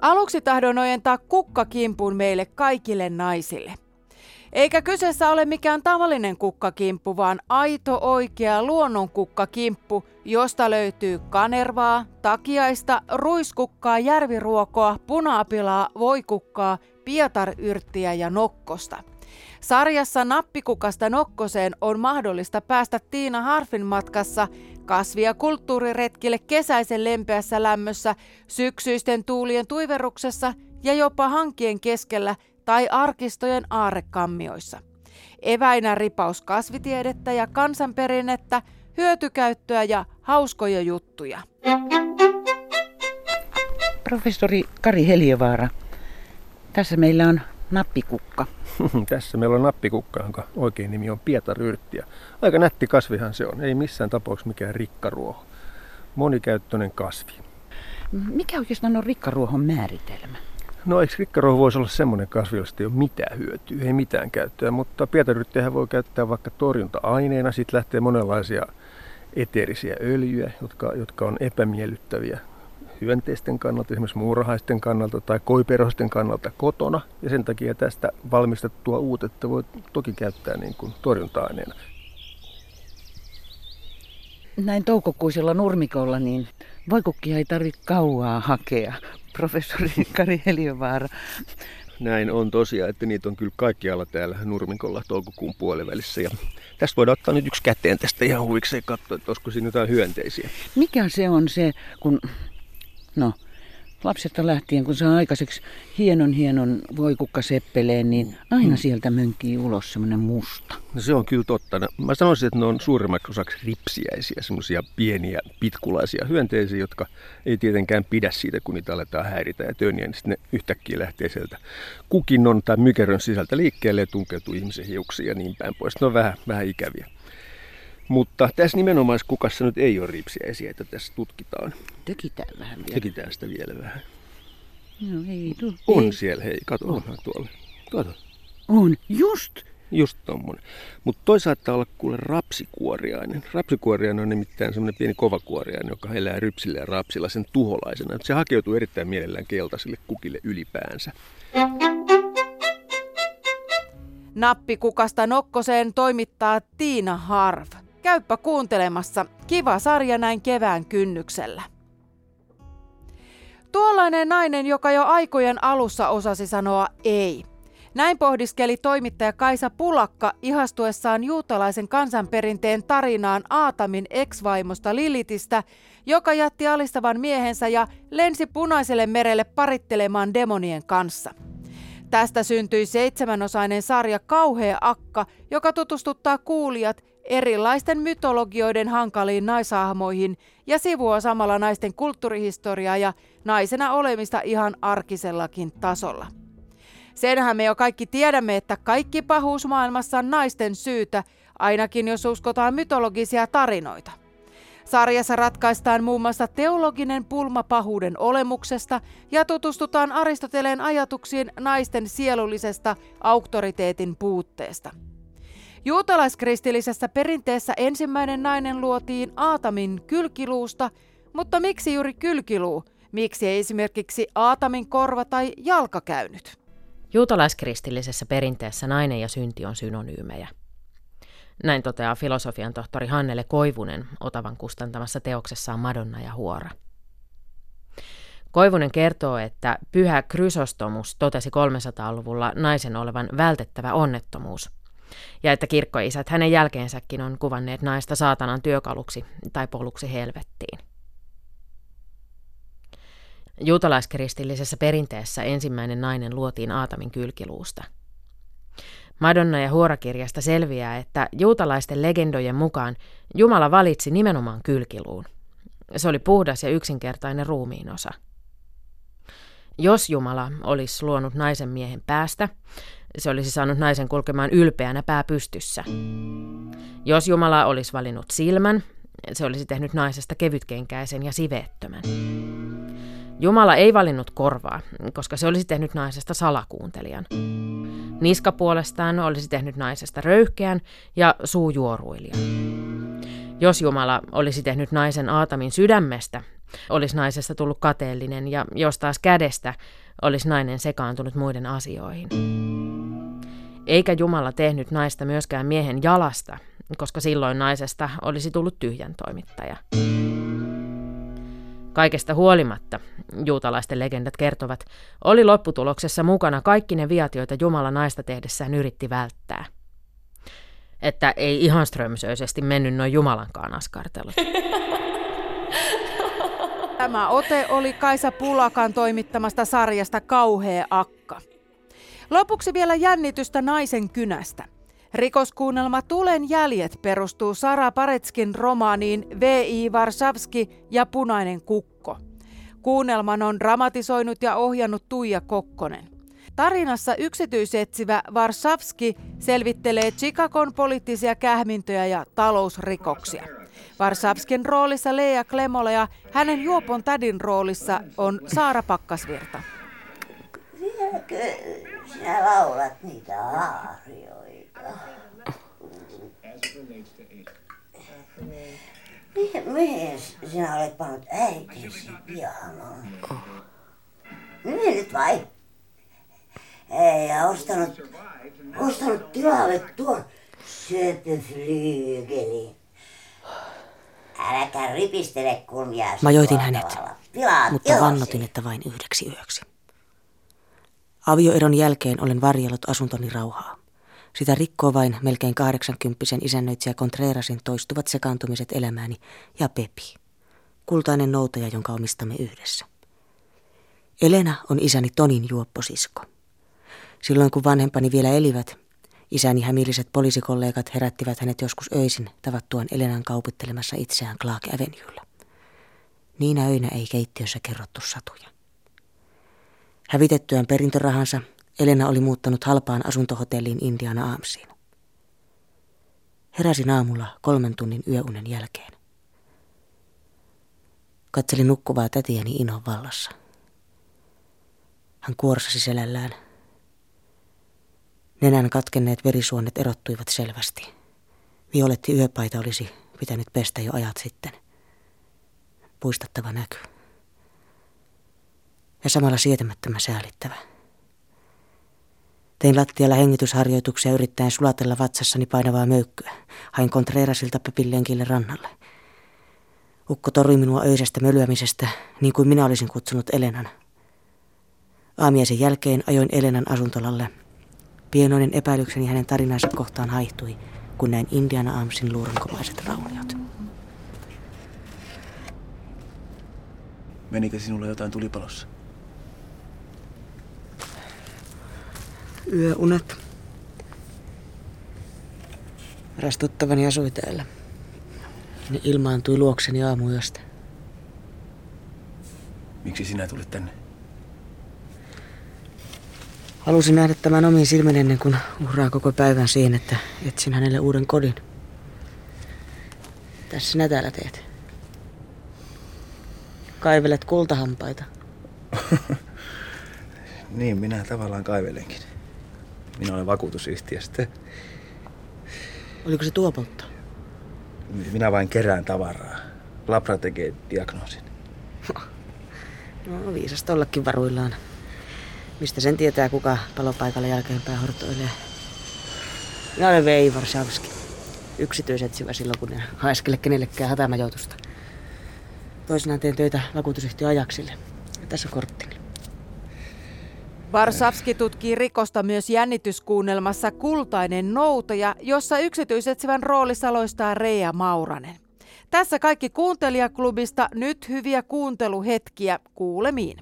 Aluksi tahdon ojentaa kukkakimpun meille kaikille naisille. Eikä kyseessä ole mikään tavallinen kukkakimppu, vaan aito oikea luonnon kukkakimppu, josta löytyy kanervaa, takiaista, ruiskukkaa, järviruokoa, punaapilaa, voikukkaa, pietaryrttiä ja nokkosta. Sarjassa Nappikukasta nokkoseen on mahdollista päästä Tiina Harfin matkassa kasvi- ja kulttuuriretkille kesäisen lempeässä lämmössä, syksyisten tuulien tuiveruksessa ja jopa hankien keskellä tai arkistojen aarekammioissa. Eväinä ripaus kasvitiedettä ja kansanperinnettä, hyötykäyttöä ja hauskoja juttuja. Professori Kari Heliovaara, tässä meillä on nappikukka. Tässä meillä on nappikukka, jonka oikein nimi on Pietaryrtti. Aika nätti kasvihan se on, ei missään tapauksessa mikään rikkaruoho. Monikäyttöinen kasvi. Mikä oikeastaan on rikkaruohon määritelmä? No eikö rikkaruoho voisi olla semmoinen kasvi, josta ei ole mitään hyötyä, ei mitään käyttöä, mutta pietaryrttiä voi käyttää vaikka torjunta-aineena. Sitten lähtee monenlaisia eteerisiä öljyjä, jotka, jotka on epämiellyttäviä hyönteisten kannalta, esimerkiksi muurahaisten kannalta tai koiperosten kannalta kotona. Ja sen takia tästä valmistettua uutetta voi toki käyttää niin kuin torjunta-aineena. Näin toukokuisella nurmikolla, niin voikukkia ei tarvitse kauaa hakea. Professori Kari Heliovaara. Näin on tosiaan, että niitä on kyllä kaikkialla täällä nurmikolla toukokuun puolivälissä. Ja tästä voidaan ottaa nyt yksi käteen tästä ihan huvikseen katsoa, että olisiko siinä jotain hyönteisiä. Mikä se on se, kun No, lapsesta lähtien, kun saa aikaiseksi hienon hienon voikukkaseppeleen, niin aina mm. sieltä mönkii ulos semmoinen musta. No se on kyllä totta. No, mä sanoisin, että ne on suurimmaksi osaksi ripsiäisiä, semmoisia pieniä pitkulaisia hyönteisiä, jotka ei tietenkään pidä siitä, kun niitä aletaan häiritä ja töniä, niin sitten ne yhtäkkiä lähtee sieltä kukinnon tai mykerön sisältä liikkeelle ja tunkeutuu ihmisen hiuksiin ja niin päin pois. Ne on vähän, vähän ikäviä. Mutta tässä nimenomaan kukassa nyt ei ole ripsiäisiä, että tässä tutkitaan. Tökitään vähän vielä. Tökitään sitä vielä vähän. No ei, tu, On ei. siellä, hei, kato, oh. onhan tuolla. Kato. On, just. Just tommonen. Mutta toi saattaa olla kuule rapsikuoriainen. Rapsikuoriainen on nimittäin semmoinen pieni kovakuoriainen, joka elää rypsillä ja rapsilla sen tuholaisena. Se hakeutuu erittäin mielellään keltaisille kukille ylipäänsä. Nappikukasta nokkoseen toimittaa Tiina Harv. Käyppä kuuntelemassa. Kiva sarja näin kevään kynnyksellä. Tuollainen nainen, joka jo aikojen alussa osasi sanoa ei. Näin pohdiskeli toimittaja Kaisa Pulakka ihastuessaan juutalaisen kansanperinteen tarinaan Aatamin ex-vaimosta Lilitistä, joka jätti alistavan miehensä ja lensi punaiselle merelle parittelemaan demonien kanssa. Tästä syntyi seitsemänosainen sarja Kauhea Akka, joka tutustuttaa kuulijat erilaisten mytologioiden hankaliin naisahmoihin ja sivua samalla naisten kulttuurihistoriaa ja naisena olemista ihan arkisellakin tasolla. Senhän me jo kaikki tiedämme, että kaikki pahuus maailmassa on naisten syytä, ainakin jos uskotaan mytologisia tarinoita. Sarjassa ratkaistaan muun muassa teologinen pulma pahuuden olemuksesta ja tutustutaan Aristoteleen ajatuksiin naisten sielullisesta auktoriteetin puutteesta. Juutalaiskristillisessä perinteessä ensimmäinen nainen luotiin Aatamin kylkiluusta, mutta miksi juuri kylkiluu? Miksi ei esimerkiksi Aatamin korva tai jalka käynyt? Juutalaiskristillisessä perinteessä nainen ja synti on synonyymejä. Näin toteaa filosofian tohtori Hannele Koivunen Otavan kustantamassa teoksessaan Madonna ja Huora. Koivunen kertoo, että pyhä Krysostomus totesi 300-luvulla naisen olevan vältettävä onnettomuus, ja että kirkkoisät hänen jälkeensäkin on kuvanneet naista saatanan työkaluksi tai poluksi helvettiin. Juutalaiskristillisessä perinteessä ensimmäinen nainen luotiin Aatamin kylkiluusta – Madonna ja huorakirjasta selviää, että juutalaisten legendojen mukaan Jumala valitsi nimenomaan kylkiluun. Se oli puhdas ja yksinkertainen ruumiin osa. Jos Jumala olisi luonut naisen miehen päästä, se olisi saanut naisen kulkemaan ylpeänä pää pystyssä. Jos Jumala olisi valinnut silmän, se olisi tehnyt naisesta kevytkenkäisen ja siveettömän. Jumala ei valinnut korvaa, koska se olisi tehnyt naisesta salakuuntelijan. Niska puolestaan olisi tehnyt naisesta röyhkeän ja suu juoruilijan. Jos Jumala olisi tehnyt naisen Aatamin sydämestä, olisi naisesta tullut kateellinen ja jos taas kädestä olisi nainen sekaantunut muiden asioihin. Eikä Jumala tehnyt naista myöskään miehen jalasta, koska silloin naisesta olisi tullut tyhjän toimittaja. Kaikesta huolimatta, juutalaisten legendat kertovat, oli lopputuloksessa mukana kaikki ne viat, joita Jumala naista tehdessään yritti välttää. Että ei ihan strömsöisesti mennyt noin Jumalankaan askartelut. Tämä ote oli Kaisa Pulakan toimittamasta sarjasta Kauhea akka. Lopuksi vielä jännitystä naisen kynästä. Rikoskuunnelma Tulen jäljet perustuu Sara Paretskin romaaniin V.I. Varsavski ja Punainen kukko. Kuunnelman on dramatisoinut ja ohjannut Tuija Kokkonen. Tarinassa yksityisetsivä Varsavski selvittelee Chicagon poliittisia kähmintöjä ja talousrikoksia. Varsavskin roolissa Leija Klemola ja hänen juopon tädin roolissa on Saara Pakkasvirta. Sinä laulat niitä aarioita? Mihin, mihin sinä olet pannut äitisi pianon? Mihin nyt vai? Ei, ja ostanut, ostanut tilalle tuon syöpyflyygelin. Äläkä ripistele kunniaa. Majoitin hänet, mutta vannotin, että vain yhdeksi yöksi. Avioeron jälkeen olen varjellut asuntoni rauhaa. Sitä rikkoo vain melkein 80 isännöitsijä Contrerasin toistuvat sekaantumiset elämääni ja Pepi, kultainen noutaja, jonka omistamme yhdessä. Elena on isäni Tonin juopposisko. Silloin kun vanhempani vielä elivät, isäni hämilliset poliisikollegat herättivät hänet joskus öisin tavattuaan Elenan kaupittelemassa itseään Clark Avenuella. Niinä öinä ei keittiössä kerrottu satuja. Hävitettyään perintörahansa Elena oli muuttanut halpaan asuntohotelliin Indiana Aamsiin. Heräsin aamulla kolmen tunnin yöunen jälkeen. Katselin nukkuvaa tätiäni inon vallassa. Hän kuorsasi selällään. Nenän katkenneet verisuonet erottuivat selvästi. Violetti yöpaita olisi pitänyt pestä jo ajat sitten. Puistattava näky. Ja samalla sietämättömän säälittävä. Tein lattialla hengitysharjoituksia yrittäen sulatella vatsassani painavaa möykkyä. Hain Contrerasilta Pepillenkille rannalle. Ukko torui minua öisestä mölyämisestä, niin kuin minä olisin kutsunut Elenan. Aamiaisen jälkeen ajoin Elenan asuntolalle. Pienoinen epäilykseni hänen tarinansa kohtaan haihtui, kun näin Indiana Amsin luurankomaiset rauniot. Menikö sinulla jotain tulipalossa? Yöunet. Rastuttavani asui täällä. Ne ilmaantui luokseni aamuyöstä. Miksi sinä tulit tänne? Halusin nähdä tämän omiin silmin ennen kuin uhraa koko päivän siihen, että etsin hänelle uuden kodin. Tässä sinä täällä teet. Kaivelet kultahampaita. niin, minä tavallaan kaivelenkin. Minä olen vakuutusyhtiöstä. Oliko se tuopolta? Minä vain kerään tavaraa. Labra tekee diagnoosin. No viisasta ollakin varuillaan. Mistä sen tietää, kuka palopaikalla jälkeenpäin hortoilee? Minä olen Vei Varsavski. Yksityisetsivä silloin, kun en haiskele kenellekään hätämajoitusta. Toisinaan teen töitä vakuutusyhtiö Ajaksille. Ja tässä on korttini. Varsavski tutkii rikosta myös jännityskuunnelmassa Kultainen noutaja, jossa yksityisetsivän roolissa loistaa Reija Mauranen. Tässä kaikki kuuntelijaklubista. Nyt hyviä kuunteluhetkiä kuulemiin.